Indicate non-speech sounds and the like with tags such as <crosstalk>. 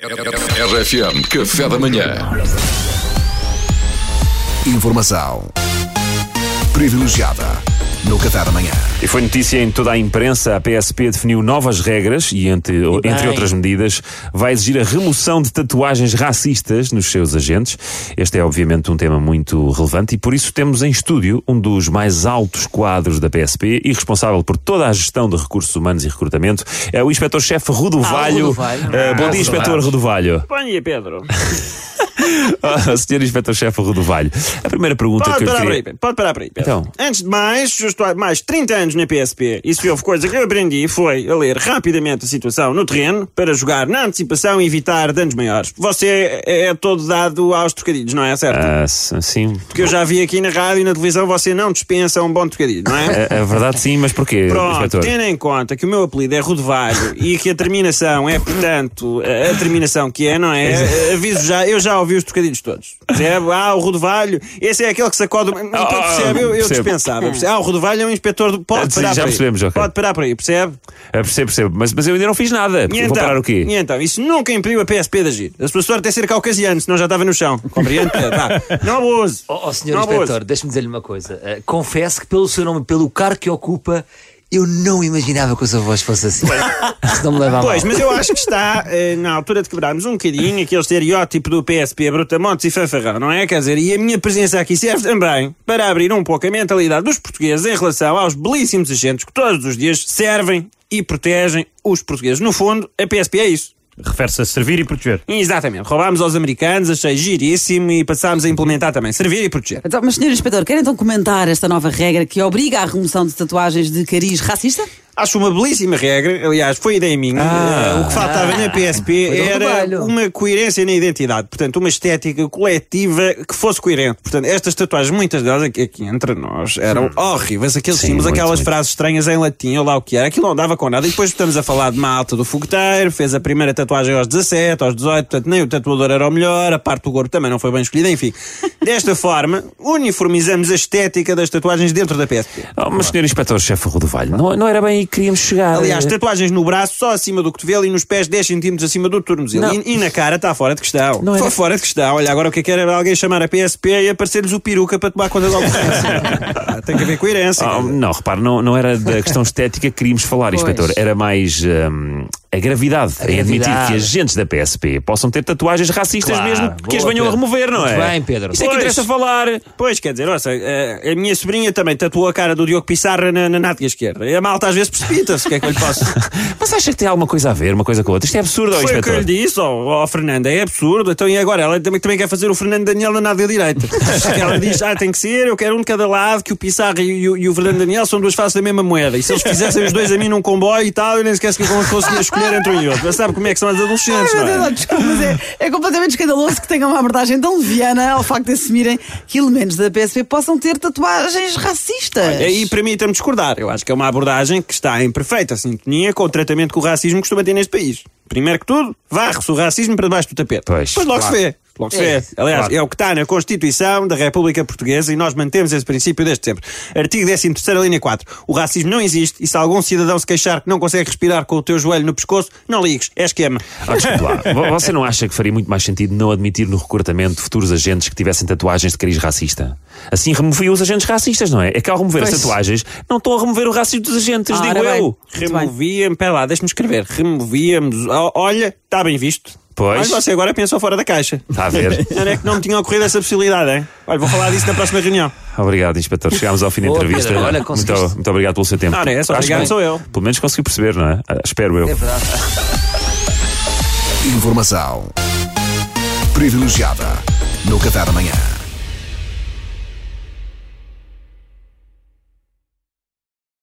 RFM Café da Manhã. Informação privilegiada no Café da Manhã. E foi notícia em toda a imprensa. A PSP definiu novas regras e, entre, entre outras medidas, vai exigir a remoção de tatuagens racistas nos seus agentes. Este é, obviamente, um tema muito relevante e, por isso, temos em estúdio um dos mais altos quadros da PSP e responsável por toda a gestão de recursos humanos e recrutamento. É o inspetor-chefe Rodovalho. Rodovalho. Uh, bom dia, inspetor Rodovalho. Bom dia, Pedro. <laughs> <laughs> Ah, Senhor inspetor-chefe Rodovalho. A primeira pergunta Pode que eu parar queria... aí. Pode parar por aí, Pedro. Então. Antes de mais, eu estou há mais de 30 anos na PSP e se houve coisa que eu aprendi foi a ler rapidamente a situação no terreno para jogar na antecipação e evitar danos maiores. Você é, é todo dado aos trocadilhos, não é? Certo? Ah, sim. Porque eu já vi aqui na rádio e na televisão você não dispensa um bom trocadilho, não é? É, é verdade, sim, mas porquê, Pronto, inspetor? tendo em conta que o meu apelido é Rodovalho e que a terminação é, portanto, a a terminação que é, não é? Aviso já, eu já ouvi os trocadilhos todos. Percebe? Ah, o Rodovalho, esse é aquele que sacode. o- Ah, percebe? Eu, eu dispensava. percebe? Ah, o Rodovalho é um inspetor do. Ah, Pode sim, parar já por aí. percebemos, ok. Pode parar por aí, percebe? Ah, percebo, percebo. Mas, mas eu ainda não fiz nada. E Vou então, parar o quê? e então, isso nunca impediu a PSP de agir. A sua sorte é ser caucasiano, senão já estava no chão. Compreende? Vá, <laughs> não abuse. Ó oh, senhor Não inspetor, deixe-me dizer-lhe uma coisa. Eh, confesso que pelo seu nome, pelo cargo que ocupa, eu não imaginava que a sua voz fosse assim. Se não me leva a. Pois, mas eu acho que está eh, na altura de quebrarmos um bocadinho aquele estereótipo do PSP Brutamontes e Fanfarrão, não é? Quer dizer, e a minha presença aqui serve também para abrir um pouco a mentalidade dos portugueses em relação aos belíssimos agentes que todos os dias servem e protegem os portugueses. No fundo, a PSP é isso. Refere-se a servir e proteger. Exatamente. Roubámos aos americanos, achei giríssimo e passámos a implementar também. Servir e proteger. Então, mas, senhor inspetor, quer então comentar esta nova regra que obriga à remoção de tatuagens de cariz racista? Acho uma belíssima regra, aliás, foi ideia minha. Ah. Eh, o que faltava na PSP era uma coerência na identidade, portanto, uma estética coletiva que fosse coerente. Portanto, estas tatuagens, muitas delas aqui, aqui entre nós, eram horríveis. Aqueles Sim, símbolos, muito, aquelas muito. frases estranhas em latim, ou lá o que era, aquilo não dava com nada. E depois estamos a falar de uma alta do fogueteiro, fez a primeira tatuagem aos 17, aos 18, portanto, nem o tatuador era o melhor, a parte do corpo também não foi bem escolhida, enfim. Desta <laughs> forma, uniformizamos a estética das tatuagens dentro da PSP. Oh, mas, senhor inspetor-chefe Rodovalho, não, não era bem aí que queríamos chegar. Aliás, Eh, tatuagens no braço só acima do cotovelo e nos pés 10 centímetros acima do tornozelo. E, e na cara está fora de questão. Não Foi era- fora de questão. Olha, agora o que é que era alguém chamar a PSP e aparecer-lhes o peruca para tomar conta da ocorrência. <laughs> Ah, Tem que haver coerência. Oh, não, repare, não, não era da questão estética que queríamos falar, Pois. inspetor. Era mais hum, a gravidade em admitir gravidade. que agentes da PSP possam ter tatuagens racistas Claro, mesmo que as venham a Pedro. remover, não Muito é? bem, Pedro. Isso é que Pois. interessa falar. Pois, quer dizer, ouça, eh, a minha sobrinha também tatuou a cara do Diogo Pissarra na, na nádega esquerda. E a malta às vezes precipita-se. O que é que eu lhe posso... <laughs> Mas acha que tem alguma coisa a ver, uma coisa com a outra? Isto é absurdo, Foi o que eu lhe disse, ó Fernanda, é absurdo. Então e agora? Ela também, também quer fazer o Fernando Daniel na nádega direita. <laughs> ela diz, ah, tem que ser, eu quero um de cada lado, que o Pissarra e o, e o Fernando Daniel são duas faces da mesma moeda. E se eles fizessem os dois a mim num comboio e tal, eu nem sequer como conseguia escolher entre um e outro. Mas sabe como é que são as adolescentes, não é? Desculpa, mas é, é completamente escandaloso que tenham uma abordagem tão leviana ao facto de assumirem que elementos da PSP possam ter tatuagens racistas. Aí permita-me discordar. Eu acho que é uma abordagem que está em perfeita sintonia com o tratamento que o racismo costuma ter neste país. Primeiro que tudo, varre-se o racismo para debaixo do tapete. Pois, Depois logo claro. se vê. Logo se É, vê. Aliás, claro. é o que está na Constituição da República Portuguesa e nós mantemos esse princípio desde sempre. Artigo 13 linha 4. O racismo não existe e se algum cidadão se queixar que não consegue respirar com o teu joelho no pescoço, não ligues. É esquema. Ah, lá. Vo- Você não acha que faria muito mais sentido não admitir no recrutamento futuros agentes que tivessem tatuagens de cariz racista? Assim removia os agentes racistas, não é? É que ao remover as Pois. tatuagens, não estão a remover o racismo dos agentes, Ah, digo eu. Removíamos, pera lá, deixa-me escrever. Removíamos. ó, Olha, está bem visto. Pois. Olha, você agora pensou fora da caixa. Está a ver. <laughs> Não é que não me tinha ocorrido essa possibilidade, hein? Olha, vou falar disso na próxima reunião. Obrigado, inspetor. Chegámos ao fim da entrevista. Pedro. Olha, muito, conseguiste. muito obrigado pelo seu tempo. Ora, é só obrigado que- sou eu. Pelo menos consegui perceber, não é? Ah, espero eu. É verdade. Informação privilegiada no Café da Manhã.